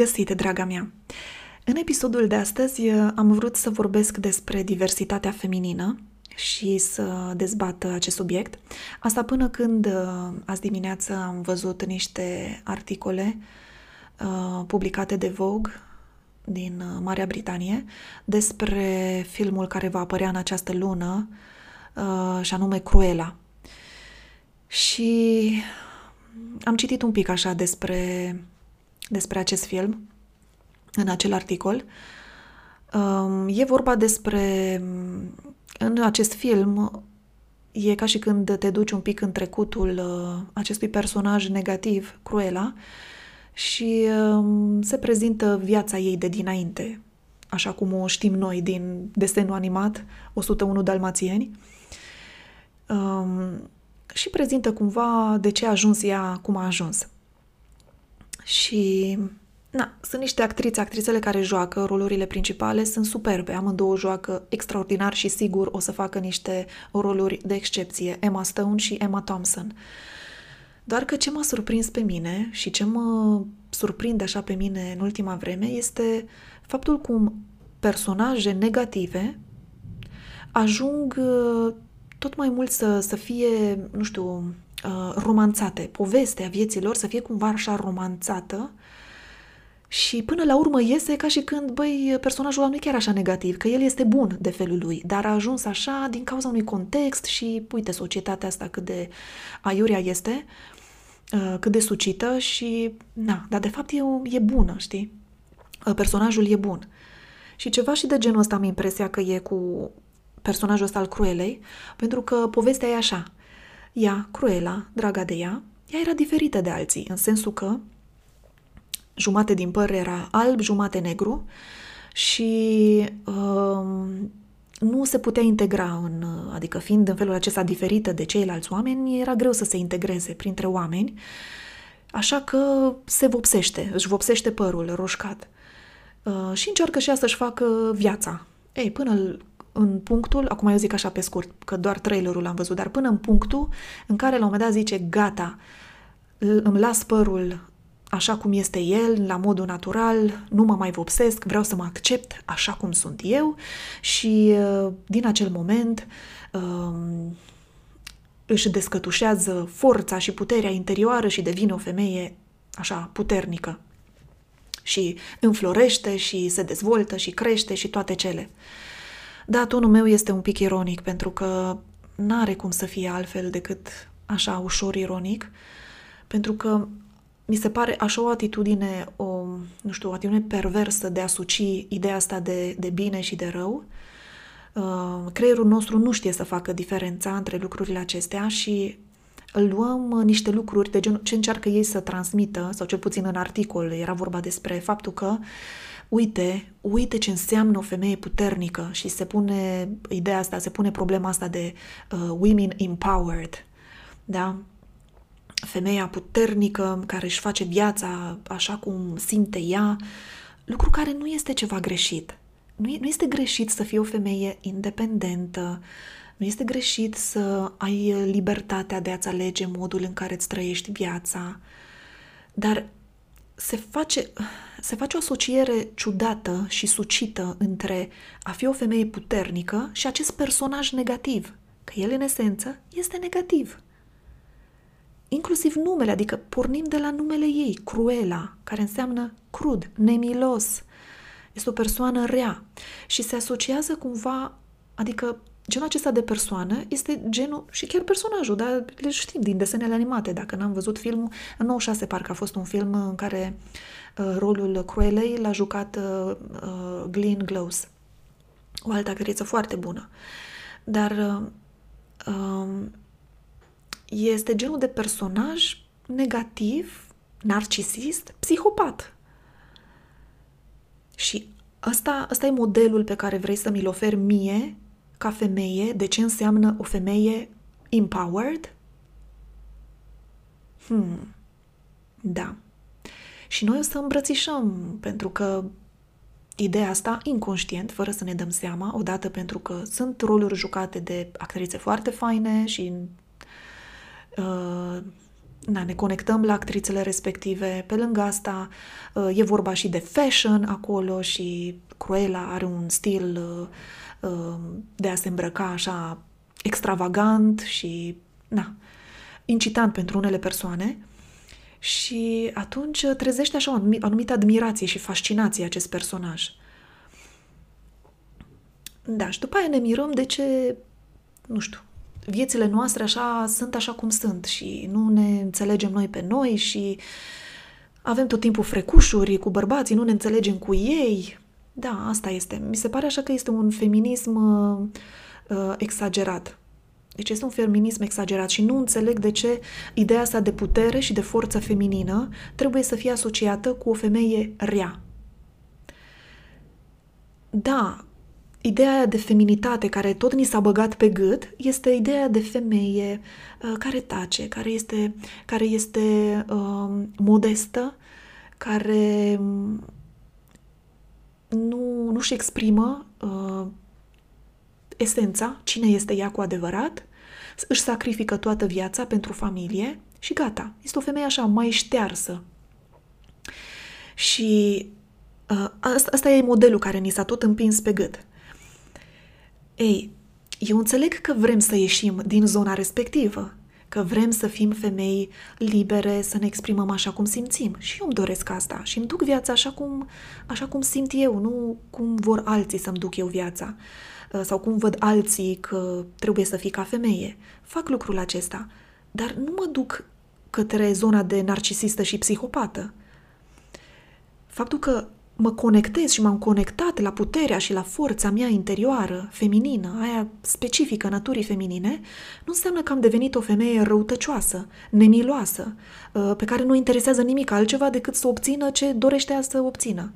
Bine te-am găsit, draga mea! În episodul de astăzi uh, am vrut să vorbesc despre diversitatea feminină și să dezbat acest subiect. Asta până când uh, azi dimineață am văzut niște articole uh, publicate de Vogue din Marea Britanie despre filmul care va apărea în această lună și anume Cruella. Și am citit un pic așa despre despre acest film în acel articol. Um, e vorba despre. În acest film e ca și când te duci un pic în trecutul uh, acestui personaj negativ, Cruella, și um, se prezintă viața ei de dinainte, așa cum o știm noi din desenul animat 101 Dalmațieni. Um, și prezintă cumva de ce a ajuns ea cum a ajuns. Și na, sunt niște actrițe, actrițele care joacă rolurile principale, sunt superbe, amândouă joacă extraordinar și sigur o să facă niște roluri de excepție, Emma Stone și Emma Thompson. Doar că ce m-a surprins pe mine și ce mă surprinde așa pe mine în ultima vreme este faptul cum personaje negative ajung uh, tot mai mult să, să fie, nu știu, uh, romanțate. Povestea vieții lor să fie cumva așa romanțată și până la urmă iese ca și când, băi, personajul ăla nu e chiar așa negativ, că el este bun de felul lui, dar a ajuns așa din cauza unui context și, uite, societatea asta cât de aiurea este, uh, cât de sucită și, na, dar de fapt e, e bună, știi? Uh, personajul e bun. Și ceva și de genul ăsta am impresia că e cu personajul ăsta al Cruelei, pentru că povestea e așa – ea, Cruela, draga de ea, ea era diferită de alții, în sensul că jumate din păr era alb, jumate negru și um, nu se putea integra în, adică fiind în felul acesta diferită de ceilalți oameni, era greu să se integreze printre oameni, așa că se vopsește, își vopsește părul roșcat uh, și încearcă și ea să-și facă viața. Ei, până în punctul, acum eu zic așa pe scurt, că doar trailerul l-am văzut, dar până în punctul în care la un moment dat zice gata, îmi las părul așa cum este el, la modul natural, nu mă mai vopsesc, vreau să mă accept așa cum sunt eu și uh, din acel moment um, își descătușează forța și puterea interioară și devine o femeie așa puternică și înflorește și se dezvoltă și crește și toate cele. Da, tonul meu este un pic ironic, pentru că n-are cum să fie altfel decât așa ușor ironic, pentru că mi se pare așa o atitudine, o, nu știu, o atitudine perversă de a suci ideea asta de, de bine și de rău. Uh, creierul nostru nu știe să facă diferența între lucrurile acestea și luăm niște lucruri de genul ce încearcă ei să transmită, sau cel puțin în articol era vorba despre faptul că uh, uite, uite ce înseamnă o femeie puternică și se pune ideea asta, se pune problema asta de uh, women empowered, da? Femeia puternică care își face viața așa cum simte ea, lucru care nu este ceva greșit. Nu, nu este greșit să fii o femeie independentă, nu este greșit să ai libertatea de a-ți alege modul în care îți trăiești viața, dar se face, se face o asociere ciudată și sucită între a fi o femeie puternică și acest personaj negativ, că el în esență este negativ. Inclusiv numele, adică pornim de la numele ei, Cruela, care înseamnă crud, nemilos. Este o persoană rea și se asociază cumva, adică genul acesta de persoană este genul, și chiar personajul, dar le știm din desenele animate, dacă n-am văzut filmul, în 96 parcă a fost un film în care uh, rolul Cruelei l-a jucat uh, uh, Glenn Close, o altă actriță foarte bună. Dar uh, um, este genul de personaj negativ, narcisist, psihopat. Și asta, asta e modelul pe care vrei să mi-l oferi mie ca femeie, de ce înseamnă o femeie empowered? Hmm, da. Și noi o să îmbrățișăm, pentru că ideea asta inconștient, fără să ne dăm seama, odată pentru că sunt roluri jucate de actrițe foarte faine și uh, na, ne conectăm la actrițele respective. Pe lângă asta uh, e vorba și de fashion acolo și Cruella are un stil uh, uh, de a se îmbrăca așa extravagant și na, incitant pentru unele persoane. Și atunci trezește așa o anumită admirație și fascinație acest personaj. Da, și după aia ne mirăm de ce, nu știu, viețile noastre așa sunt așa cum sunt și nu ne înțelegem noi pe noi și avem tot timpul frecușuri cu bărbații, nu ne înțelegem cu ei. Da, asta este. Mi se pare așa că este un feminism uh, uh, exagerat. Deci este un feminism exagerat și nu înțeleg de ce ideea asta de putere și de forță feminină trebuie să fie asociată cu o femeie rea. Da, Ideea aia de feminitate care tot ni s-a băgat pe gât este ideea de femeie uh, care tace, care este, care este uh, modestă, care um, nu, nu-și exprimă uh, esența, cine este ea cu adevărat, își sacrifică toată viața pentru familie și gata. Este o femeie așa mai ștearsă. Și uh, asta, asta e modelul care ni s-a tot împins pe gât. Ei, eu înțeleg că vrem să ieșim din zona respectivă, că vrem să fim femei libere, să ne exprimăm așa cum simțim. Și eu îmi doresc asta și îmi duc viața așa cum, așa cum simt eu, nu cum vor alții să-mi duc eu viața uh, sau cum văd alții că trebuie să fii ca femeie. Fac lucrul acesta, dar nu mă duc către zona de narcisistă și psihopată. Faptul că mă conectez și m-am conectat la puterea și la forța mea interioară, feminină, aia specifică naturii feminine, nu înseamnă că am devenit o femeie răutăcioasă, nemiloasă, uh, pe care nu interesează nimic altceva decât să obțină ce dorește ea să obțină.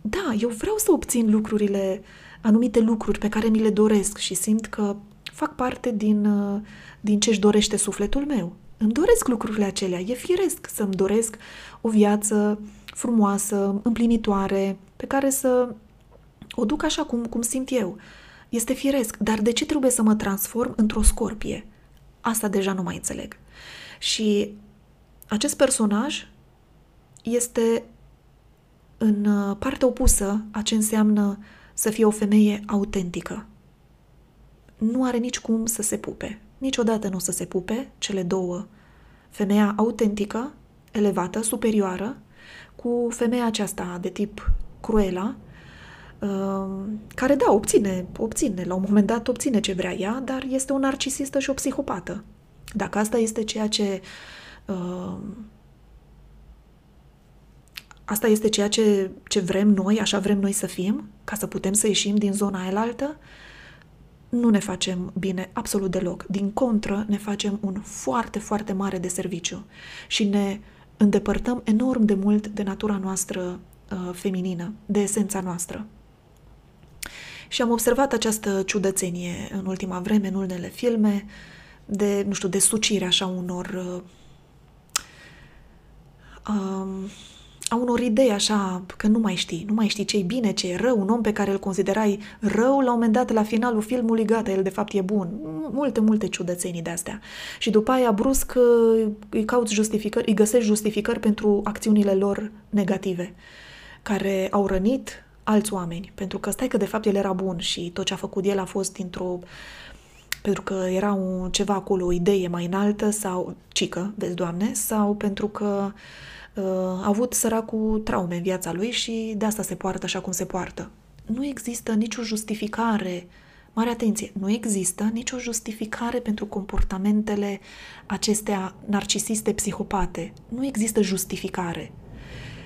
Da, eu vreau să obțin lucrurile, anumite lucruri pe care mi le doresc și simt că fac parte din, uh, din ce își dorește sufletul meu. Îmi doresc lucrurile acelea, e firesc să-mi doresc o viață frumoasă, împlinitoare, pe care să o duc așa cum, cum simt eu. Este firesc, dar de ce trebuie să mă transform într-o scorpie? Asta deja nu mai înțeleg. Și acest personaj este în uh, partea opusă a ce înseamnă să fie o femeie autentică. Nu are nici cum să se pupe. Niciodată nu o să se pupe cele două. Femeia autentică, elevată, superioară, cu femeia aceasta de tip Cruela, um, care, da, obține, obține, la un moment dat obține ce vrea ea, dar este o narcisistă și o psihopată. Dacă asta este ceea ce um, asta este ceea ce, ce vrem noi, așa vrem noi să fim, ca să putem să ieșim din zona aia altă, nu ne facem bine absolut deloc. Din contră, ne facem un foarte, foarte mare de serviciu și ne îndepărtăm enorm de mult de natura noastră uh, feminină, de esența noastră. Și am observat această ciudățenie în ultima vreme, în unele filme, de, nu știu, de sucire așa unor uh, um, a unor idei așa, că nu mai știi, nu mai știi ce e bine, ce e rău, un om pe care îl considerai rău, la un moment dat, la finalul filmului, gata, el de fapt e bun. Multe, multe ciudățenii de astea. Și după aia, brusc, îi cauți justificări, îi găsești justificări pentru acțiunile lor negative, care au rănit alți oameni. Pentru că stai că de fapt el era bun și tot ce a făcut el a fost dintr-o pentru că era un, ceva acolo, o idee mai înaltă sau cică, vezi, Doamne, sau pentru că uh, Uh, a avut săracul traume în viața lui și de asta se poartă așa cum se poartă. Nu există nicio justificare, mare atenție, nu există nicio justificare pentru comportamentele acestea narcisiste, psihopate. Nu există justificare.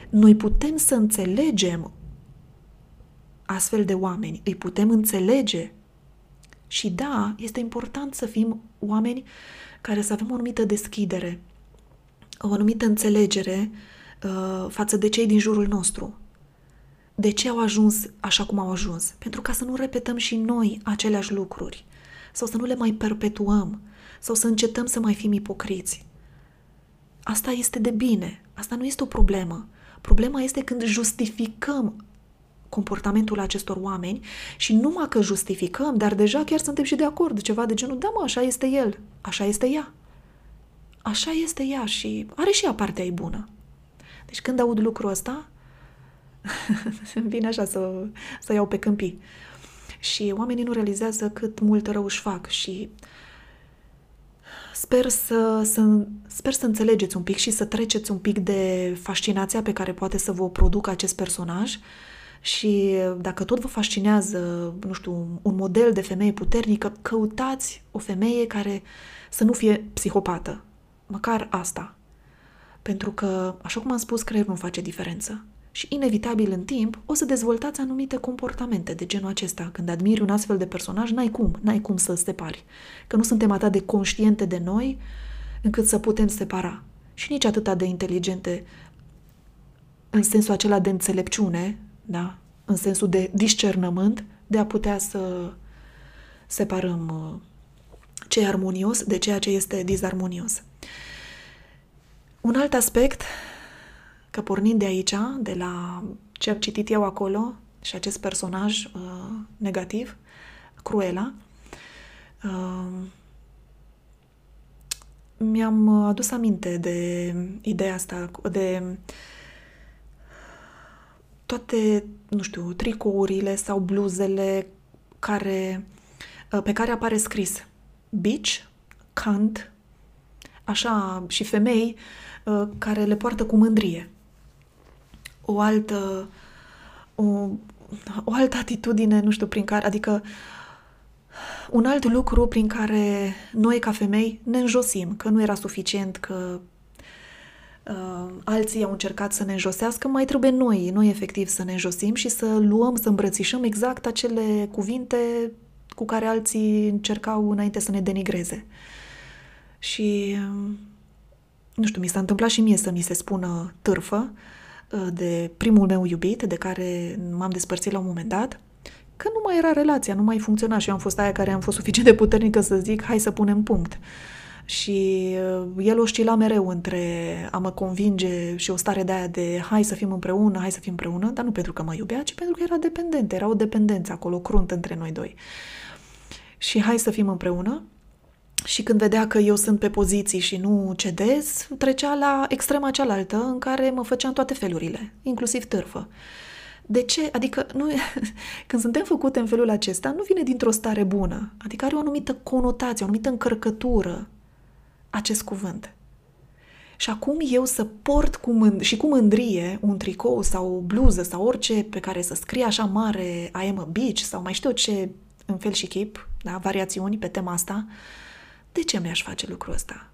Noi putem să înțelegem astfel de oameni, îi putem înțelege. Și da, este important să fim oameni care să avem o anumită deschidere, o anumită înțelegere uh, față de cei din jurul nostru. De ce au ajuns așa cum au ajuns? Pentru ca să nu repetăm și noi aceleași lucruri sau să nu le mai perpetuăm sau să încetăm să mai fim ipocriți. Asta este de bine, asta nu este o problemă. Problema este când justificăm comportamentul acestor oameni și numai că justificăm, dar deja chiar suntem și de acord, ceva de genul, da mă, așa este el, așa este ea. Așa este ea și are și ea partea ei bună. Deci când aud lucrul ăsta, îmi vine așa să, să iau pe câmpii. Și oamenii nu realizează cât mult rău își fac și sper să, să, sper să înțelegeți un pic și să treceți un pic de fascinația pe care poate să vă producă acest personaj și dacă tot vă fascinează, nu știu, un model de femeie puternică, căutați o femeie care să nu fie psihopată. Măcar asta. Pentru că, așa cum am spus, creierul nu face diferență. Și inevitabil în timp o să dezvoltați anumite comportamente de genul acesta. Când admiri un astfel de personaj, n-ai cum, n-ai cum să separi. Că nu suntem atât de conștiente de noi încât să putem separa. Și nici atât de inteligente în sensul acela de înțelepciune, da? în sensul de discernământ, de a putea să separăm uh, ce e armonios de ceea ce este disarmonios. Un alt aspect, că pornind de aici, de la ce am citit eu acolo și acest personaj uh, negativ, Cruela, uh, mi-am adus aminte de ideea asta, de toate, nu știu, tricourile sau bluzele care, uh, pe care apare scris bitch, cunt, așa și femei uh, care le poartă cu mândrie. O altă, o, o altă atitudine, nu știu, prin care, adică un alt lucru prin care noi ca femei ne înjosim, că nu era suficient, că uh, alții au încercat să ne înjosească, mai trebuie noi, noi efectiv să ne înjosim și să luăm, să îmbrățișăm exact acele cuvinte cu care alții încercau înainte să ne denigreze. Și, nu știu, mi s-a întâmplat și mie să mi se spună târfă uh, de primul meu iubit, de care m-am despărțit la un moment dat, că nu mai era relația, nu mai funcționa și eu am fost aia care am fost suficient de puternică să zic hai să punem punct. Și uh, el oscila mereu între a mă convinge și o stare de aia de hai să fim împreună, hai să fim împreună, dar nu pentru că mă iubea, ci pentru că era dependent, era o dependență acolo cruntă între noi doi. Și hai să fim împreună. Și când vedea că eu sunt pe poziții și nu cedez, trecea la extrema cealaltă în care mă făcea în toate felurile, inclusiv târfă. De ce? Adică nu, când suntem făcute în felul acesta, nu vine dintr-o stare bună. Adică are o anumită conotație, o anumită încărcătură acest cuvânt. Și acum eu să port cu mând- și cu mândrie un tricou sau o bluză sau orice pe care să scrie așa mare I am a beach sau mai știu ce în fel și chip, da, variațiuni pe tema asta, de ce mi-aș face lucrul ăsta?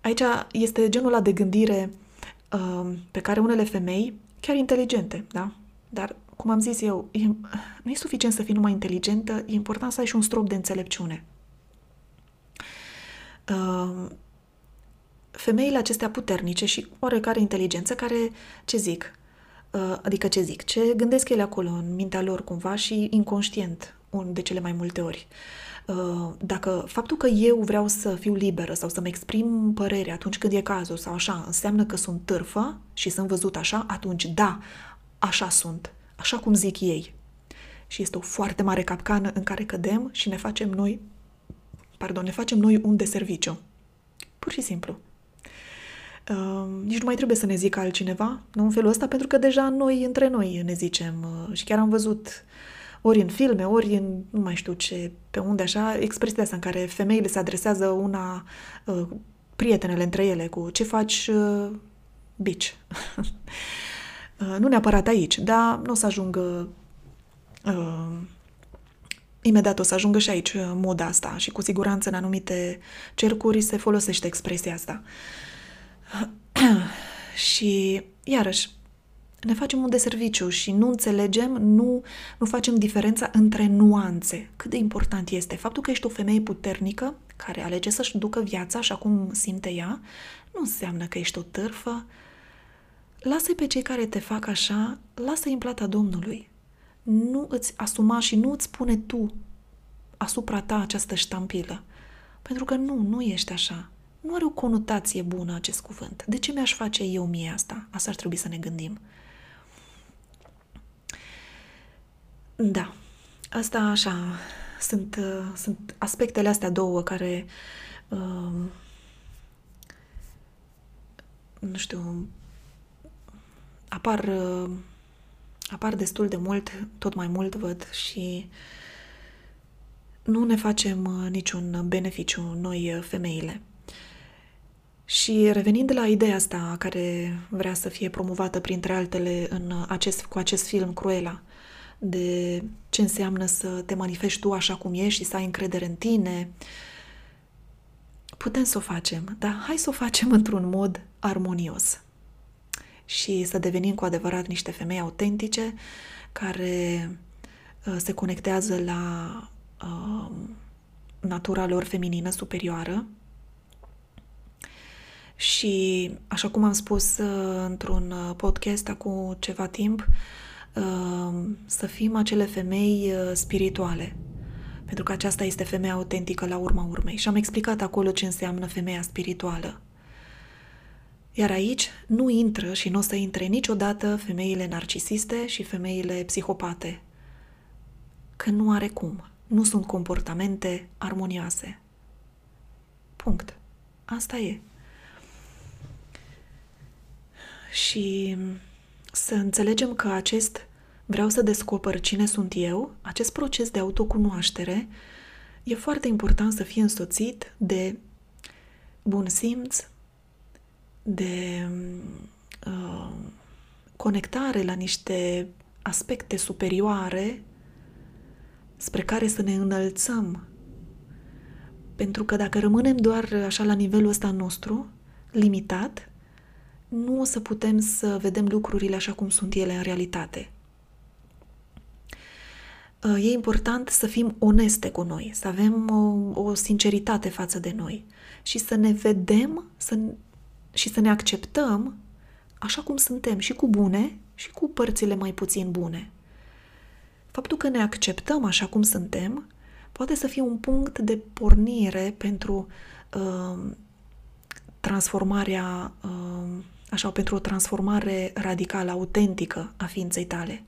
Aici este genul ăla de gândire uh, pe care unele femei, chiar inteligente, da? Dar, cum am zis eu, e, nu e suficient să fii numai inteligentă, e important să ai și un strop de înțelepciune. Uh, femeile acestea puternice și oarecare inteligență care, ce zic, uh, adică ce zic, ce gândesc ele acolo în mintea lor cumva și inconștient de cele mai multe ori. Uh, dacă faptul că eu vreau să fiu liberă sau să-mi exprim părerea atunci când e cazul sau așa, înseamnă că sunt târfă și sunt văzut așa, atunci da, așa sunt, așa cum zic ei. Și este o foarte mare capcană în care cădem și ne facem noi, pardon, ne facem noi un deserviciu. Pur și simplu. Uh, nici nu mai trebuie să ne zică altcineva, nu în felul ăsta, pentru că deja noi, între noi, ne zicem. Uh, și chiar am văzut uh, ori în filme, ori în nu mai știu ce, pe unde așa, expresia asta în care femeile se adresează una uh, prietenele între ele cu ce faci uh, bici. uh, nu neapărat aici, dar nu o să ajungă uh, imediat o să ajungă și aici uh, moda asta și cu siguranță în anumite cercuri se folosește expresia asta. și iarăși, ne facem un deserviciu și nu înțelegem, nu, nu facem diferența între nuanțe. Cât de important este faptul că ești o femeie puternică care alege să-și ducă viața așa cum simte ea, nu înseamnă că ești o târfă. Lasă-i pe cei care te fac așa, lasă-i în plata Domnului. Nu îți asuma și nu îți spune tu asupra ta această ștampilă. Pentru că nu, nu ești așa. Nu are o conotație bună acest cuvânt. De ce mi-aș face eu mie asta? Asta ar trebui să ne gândim. Da, asta așa, sunt, uh, sunt aspectele astea două care uh, nu știu, apar, uh, apar destul de mult, tot mai mult văd și nu ne facem uh, niciun beneficiu noi uh, femeile. Și revenind la ideea asta care vrea să fie promovată printre altele în acest, cu acest film Cruella, de ce înseamnă să te manifesti tu așa cum ești și să ai încredere în tine, putem să o facem, dar hai să o facem într-un mod armonios și să devenim cu adevărat niște femei autentice care uh, se conectează la uh, natura lor feminină superioară. Și, așa cum am spus uh, într-un uh, podcast acum ceva timp, uh, să fim acele femei spirituale. Pentru că aceasta este femeia autentică la urma urmei. Și am explicat acolo ce înseamnă femeia spirituală. Iar aici nu intră și nu o să intre niciodată femeile narcisiste și femeile psihopate. Că nu are cum. Nu sunt comportamente armonioase. Punct. Asta e și să înțelegem că acest vreau să descoper cine sunt eu, acest proces de autocunoaștere, e foarte important să fie însoțit de bun simț, de uh, conectare la niște aspecte superioare spre care să ne înălțăm. Pentru că dacă rămânem doar așa la nivelul ăsta nostru, limitat, nu o să putem să vedem lucrurile așa cum sunt ele în realitate. Uh, e important să fim oneste cu noi, să avem o, o sinceritate față de noi și să ne vedem să, și să ne acceptăm așa cum suntem, și cu bune și cu părțile mai puțin bune. Faptul că ne acceptăm așa cum suntem poate să fie un punct de pornire pentru uh, transformarea uh, așa, pentru o transformare radicală, autentică a ființei tale.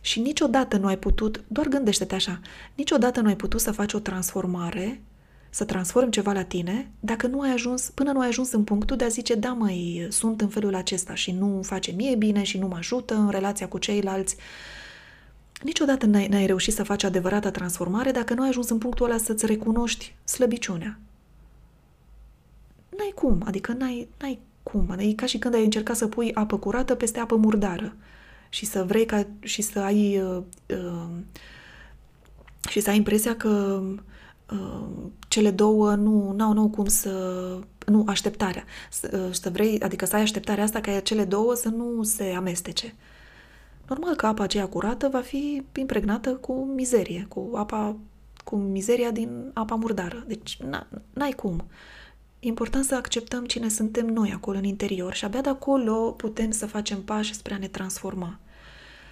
Și niciodată nu ai putut, doar gândește-te așa, niciodată nu ai putut să faci o transformare, să transformi ceva la tine, dacă nu ai ajuns, până nu ai ajuns în punctul de a zice, da măi, sunt în felul acesta și nu face mie bine și nu mă ajută în relația cu ceilalți. Niciodată n-ai, n-ai reușit să faci adevărata transformare dacă nu ai ajuns în punctul ăla să-ți recunoști slăbiciunea. N-ai cum, adică n-ai, n-ai cum? E ca și când ai încercat să pui apă curată peste apă murdară și să vrei ca și să ai uh, uh, și să ai impresia că uh, cele două nu au nu cum să nu așteptarea să, uh, să vrei, adică să ai așteptarea asta ca cele două să nu se amestece. Normal că apa aceea curată va fi impregnată cu mizerie, cu apa cu mizeria din apa murdară. Deci n-ai cum. Uh, E important să acceptăm cine suntem noi acolo în interior și abia de acolo putem să facem pași spre a ne transforma.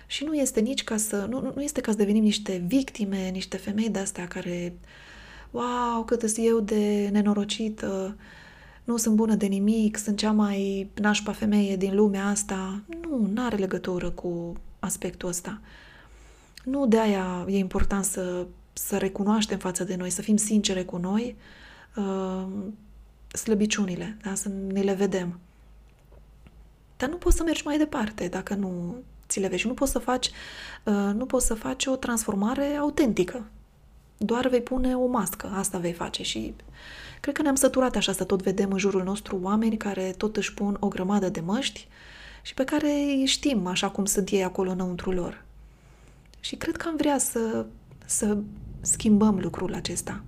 Și nu este nici ca să, nu, nu este ca să devenim niște victime, niște femei de astea care, wow, cât sunt eu de nenorocită, nu sunt bună de nimic, sunt cea mai nașpa femeie din lumea asta. Nu, nu are legătură cu aspectul ăsta. Nu de aia e important să, să recunoaștem față de noi, să fim sincere cu noi, uh, slăbiciunile, da? să ne le vedem. Dar nu poți să mergi mai departe dacă nu ți le vezi. Nu poți să faci, uh, nu poți să faci o transformare autentică. Doar vei pune o mască, asta vei face și cred că ne-am săturat așa să tot vedem în jurul nostru oameni care tot își pun o grămadă de măști și pe care îi știm așa cum sunt ei acolo înăuntru lor. Și cred că am vrea să, să schimbăm lucrul acesta.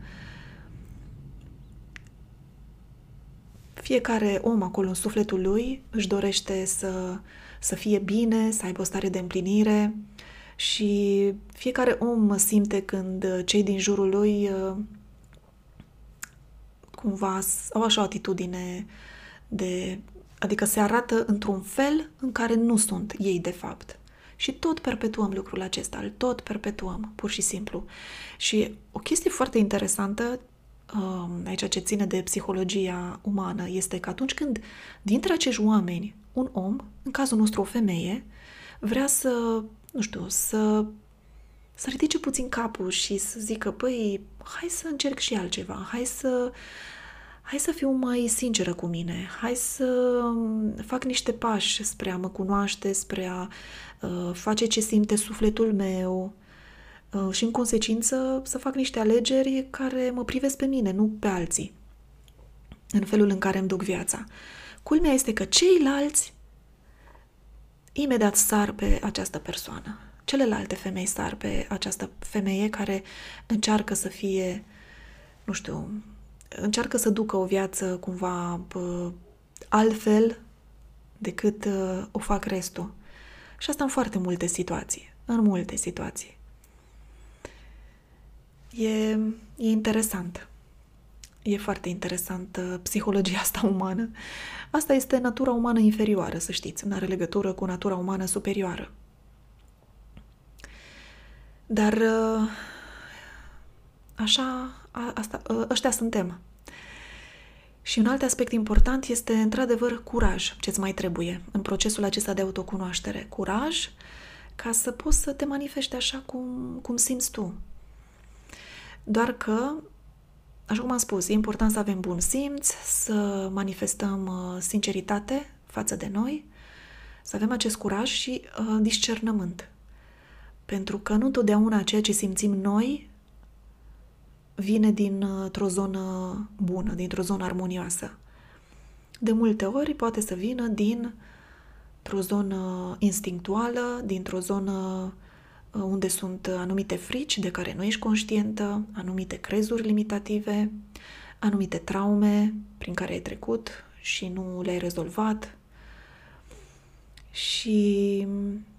Fiecare om acolo în sufletul lui își dorește să, să fie bine, să aibă o stare de împlinire și fiecare om simte când cei din jurul lui uh, cumva au așa o atitudine de... adică se arată într-un fel în care nu sunt ei de fapt. Și tot perpetuăm lucrul acesta, îl tot perpetuăm, pur și simplu. Și o chestie foarte interesantă Um, aici ce ține de psihologia umană este că atunci când dintre acești oameni un om, în cazul nostru o femeie, vrea să, nu știu, să să ridice puțin capul și să zică, păi, hai să încerc și altceva, hai să, hai să fiu mai sinceră cu mine, hai să fac niște pași spre a mă cunoaște, spre a uh, face ce simte sufletul meu. uh, și, în consecință, să fac niște alegeri care mă privesc pe mine, nu pe alții, în felul în care îmi duc viața. Culmea este că ceilalți imediat sar pe această persoană. Celelalte femei sar pe această femeie care încearcă să fie, nu știu, încearcă să ducă o viață cumva pă, altfel decât uh, o fac restul. Și asta în foarte multe situații. În multe situații. E, e interesant. E foarte interesantă psihologia asta umană. Asta este natura umană inferioară, să știți, nu are legătură cu natura umană superioară. Dar uh, așa, asta, uh, ăștia suntem. Și un alt aspect important este, într-adevăr, curaj, ce-ți mai trebuie în procesul acesta de autocunoaștere. Curaj ca să poți să te manifeste așa cum, cum simți tu. Doar că Așa cum am spus, e important să avem bun simț, să manifestăm uh, sinceritate față de noi, să avem acest curaj și uh, discernământ. Pentru că nu totdeauna ceea ce simțim noi vine dintr-o zonă bună, dintr-o zonă armonioasă. De multe ori poate să vină dintr-o zonă instinctuală, dintr-o zonă uh, unde sunt anumite frici de care nu ești conștientă, anumite crezuri limitative, anumite traume prin care ai trecut și nu le-ai rezolvat. Și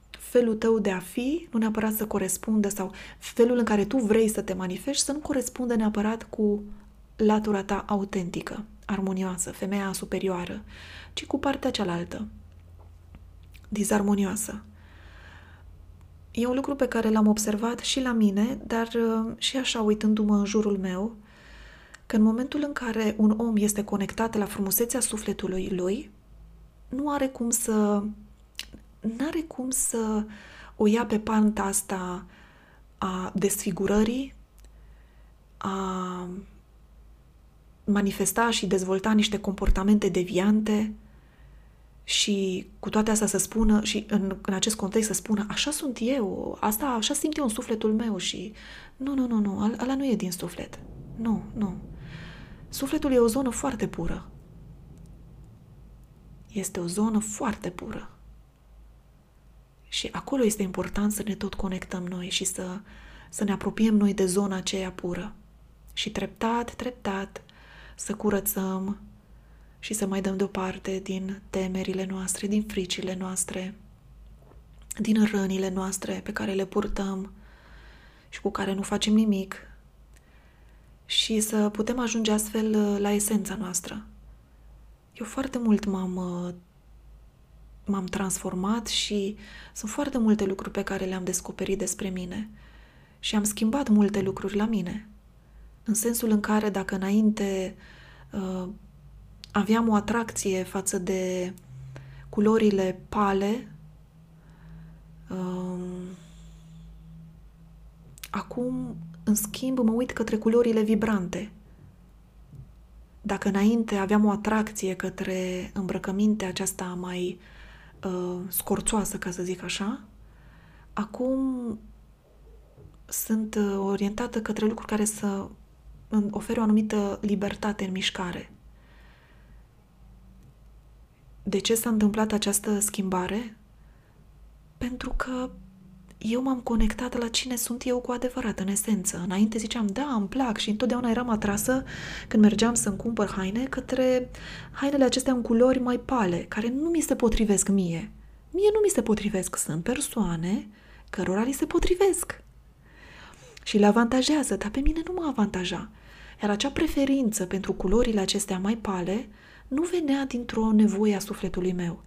felul tău de a fi nu neapărat să corespundă sau felul în care tu vrei să te manifesti să nu corespundă neapărat cu latura ta autentică, armonioasă, femeia superioară, ci cu partea cealaltă, disarmonioasă. E un lucru pe care l-am observat și la mine, dar uh, și așa uitându-mă în jurul meu, că în momentul în care un om este conectat la frumusețea sufletului lui, nu are cum să nu are cum să o ia pe panta asta a desfigurării, a manifesta și dezvolta niște comportamente deviante, și cu toate astea să spună și în, în acest context să spună așa sunt eu, asta, așa simt eu în sufletul meu și nu, nu, nu, nu, ăla nu e din suflet. Nu, nu. Sufletul e o zonă foarte pură. Este o zonă foarte pură. Și acolo este important să ne tot conectăm noi și să, să ne apropiem noi de zona aceea pură. Și treptat, treptat, să curățăm, și să mai dăm deoparte din temerile noastre, din fricile noastre, din rănile noastre pe care le purtăm și cu care nu facem nimic și să putem ajunge astfel uh, la esența noastră. Eu foarte mult m-am, uh, m-am transformat și sunt foarte multe lucruri pe care le-am descoperit despre mine și am schimbat multe lucruri la mine. În sensul în care dacă înainte uh, aveam o atracție față de culorile pale. Um, acum, în schimb, mă uit către culorile vibrante. Dacă înainte aveam o atracție către îmbrăcămintea aceasta mai uh, scorțoasă, ca să zic așa, acum sunt uh, orientată către lucruri care să ofere o anumită libertate în mișcare. De ce s-a întâmplat această schimbare? Pentru că eu m-am conectat la cine sunt eu cu adevărat, în esență. Înainte ziceam, da, îmi plac și întotdeauna eram atrasă când mergeam să-mi cumpăr haine către hainele acestea în culori mai pale, care nu mi se potrivesc mie. Mie nu mi se potrivesc. Sunt persoane cărora li se potrivesc. Și le avantajează, dar pe mine nu mă avantaja. Iar acea preferință pentru culorile acestea mai pale nu venea dintr-o nevoie a sufletului meu.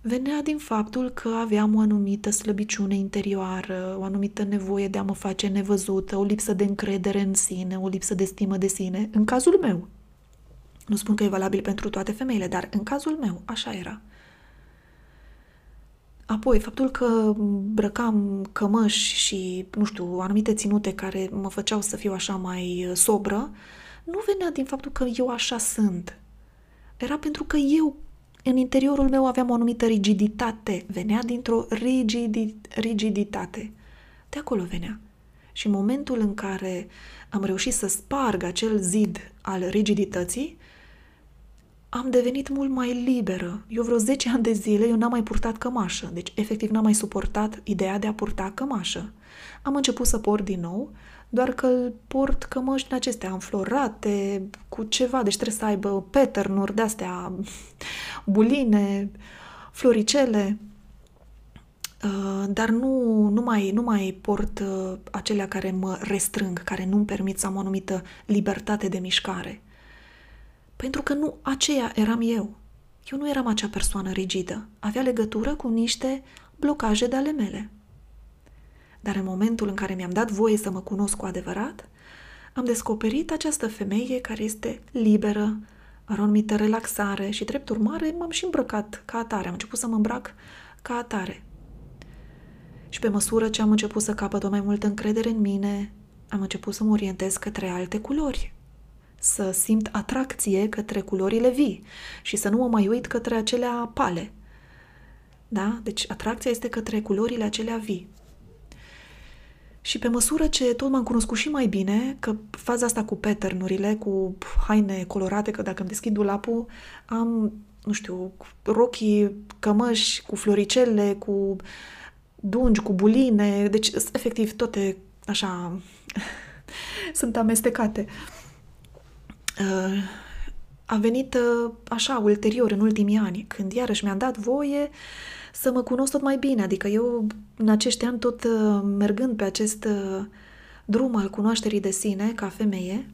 Venea din faptul că aveam o anumită slăbiciune interioară, o anumită nevoie de a mă face nevăzută, o lipsă de încredere în sine, o lipsă de stimă de sine, în cazul meu. Nu spun că e valabil pentru toate femeile, dar în cazul meu așa era. Apoi, faptul că brăcam cămăși și, nu știu, anumite ținute care mă făceau să fiu așa mai uh, sobră, nu venea din faptul că eu așa sunt. Era pentru că eu, în interiorul meu, aveam o anumită rigiditate. Venea dintr-o rigidi, rigiditate. De acolo venea. Și în momentul în care am reușit să sparg acel zid al rigidității, am devenit mult mai liberă. Eu vreo 10 ani de zile eu n-am mai purtat cămașă, deci efectiv n-am mai suportat ideea de a purta cămașă. Am început să port din nou, doar că port cămăși din acestea înflorate, cu ceva, deci trebuie să aibă pattern de-astea, buline, floricele, uh, dar nu, nu, mai, nu mai port uh, acelea care mă restrâng, care nu-mi permit să am o anumită libertate de mișcare. Pentru că nu aceea eram eu. Eu nu eram acea persoană rigidă. Avea legătură cu niște blocaje de ale mele. Dar în momentul în care mi-am dat voie să mă cunosc cu adevărat, am descoperit această femeie care este liberă, are o anumită relaxare și, drept urmare, m-am și îmbrăcat ca atare. Am început să mă îmbrac ca atare. Și pe măsură ce am început să capăt o mai multă încredere în mine, am început să mă orientez către alte culori, să simt atracție către culorile vii și să nu mă mai uit către acelea pale. Da? Deci atracția este către culorile acelea vii. Și pe măsură ce tot m-am cunoscut și mai bine, că faza asta cu pattern cu haine colorate, că dacă îmi deschid dulapul, am, nu știu, rochii, cămăși cu floricele, cu dungi, cu buline, deci efectiv toate așa sunt amestecate. Uh, a venit uh, așa ulterior, în ultimii ani, când iarăși mi-am dat voie să mă cunosc tot mai bine. Adică eu, în acești ani, tot uh, mergând pe acest drum al cunoașterii de sine ca femeie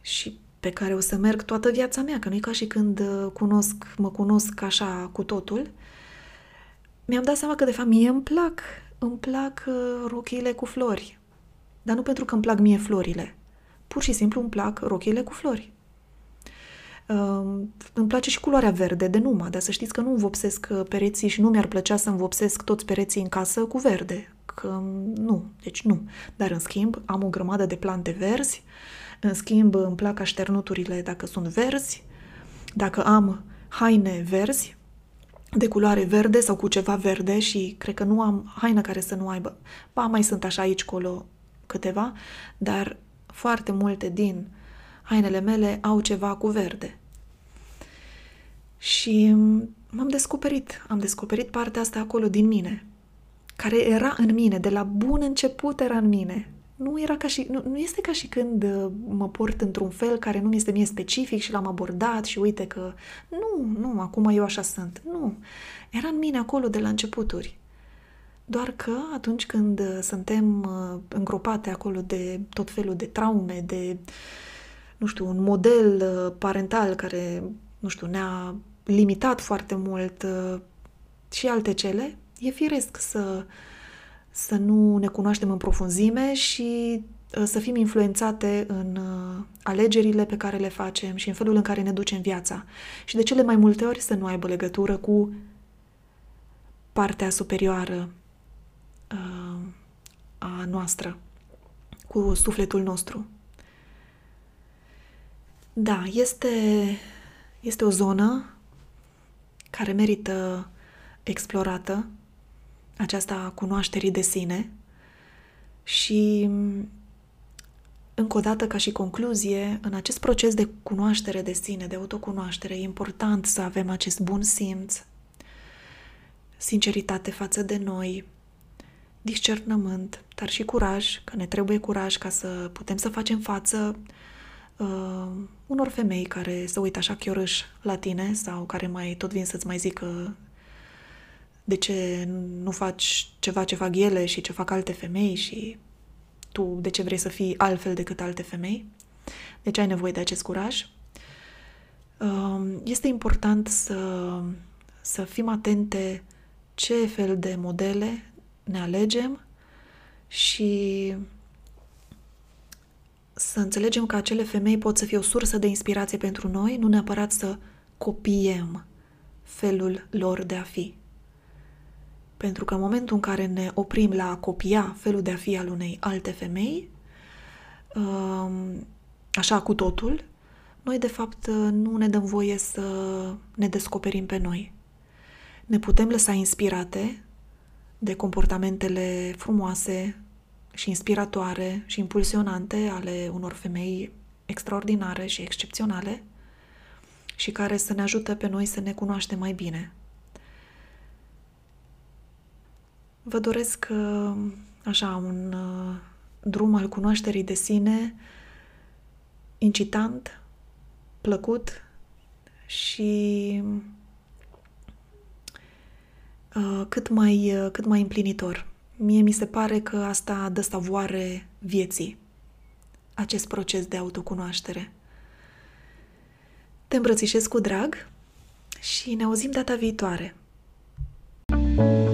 și pe care o să merg toată viața mea, că nu e ca și când cunosc, mă cunosc așa cu totul, mi-am dat seama că de fapt mie îmi plac, îmi plac rochiile cu flori. Dar nu pentru că îmi plac mie florile, Pur și simplu îmi plac rochile cu flori. Uh, îmi place și culoarea verde de numai, dar să știți că nu învopsesc uh, pereții și nu mi-ar plăcea să învopsesc toți pereții în casă cu verde. Că nu, deci nu. Dar în schimb am o grămadă de plante verzi, în schimb îmi plac așternuturile dacă sunt verzi, dacă am haine verzi, de culoare verde sau cu ceva verde și cred că nu am haină care să nu aibă. Ba, mai sunt așa aici colo câteva, dar foarte multe din hainele mele au ceva cu verde. Și m-am descoperit, am descoperit partea asta acolo din mine, care era în mine, de la bun început era în mine. Nu, era ca și, nu, nu este ca și când uh, mă port într-un fel care nu mi este mie specific și l-am abordat și uite că nu, nu, acum eu așa sunt. Nu, era în mine acolo de la începuturi. Doar că atunci când uh, suntem uh, îngropate acolo de tot felul de traume, de, nu știu, un model uh, parental care, nu știu, ne-a limitat foarte mult și alte cele, e firesc să, să nu ne cunoaștem în profunzime și să fim influențate în alegerile pe care le facem și în felul în care ne ducem viața. Și de cele mai multe ori să nu aibă legătură cu partea superioară a noastră, cu sufletul nostru. Da, este, este o zonă care merită explorată, aceasta cunoașterii de sine și încă o dată, ca și concluzie, în acest proces de cunoaștere de sine, de autocunoaștere, e important să avem acest bun simț, sinceritate față de noi, discernământ, dar și curaj, că ne trebuie curaj ca să putem să facem față uh, unor femei care se uită așa chiorâș la tine sau care mai tot vin să-ți mai zică de ce nu faci ceva ce fac ele și ce fac alte femei și tu de ce vrei să fii altfel decât alte femei. Deci ai nevoie de acest curaj. Uh, este important să, să fim atente ce fel de modele ne alegem și să înțelegem că acele femei pot să fie o sursă de inspirație pentru noi, nu neapărat să copiem felul lor de a fi. Pentru că în momentul în care ne oprim la a copia felul de a fi al unei alte femei, um, așa cu totul, noi de fapt nu ne dăm voie să ne descoperim pe noi. Ne putem lăsa inspirate de comportamentele frumoase și inspiratoare și impulsionante ale unor femei extraordinare și excepționale și care să ne ajută pe noi să ne cunoaștem mai bine. Vă doresc uh, așa un uh, drum al cunoașterii de sine incitant, plăcut și uh, cât mai, cât mai împlinitor. Mie mi se pare că asta dă savoare vieții, acest proces de autocunoaștere. Te îmbrățișez cu drag și ne auzim data viitoare. thank you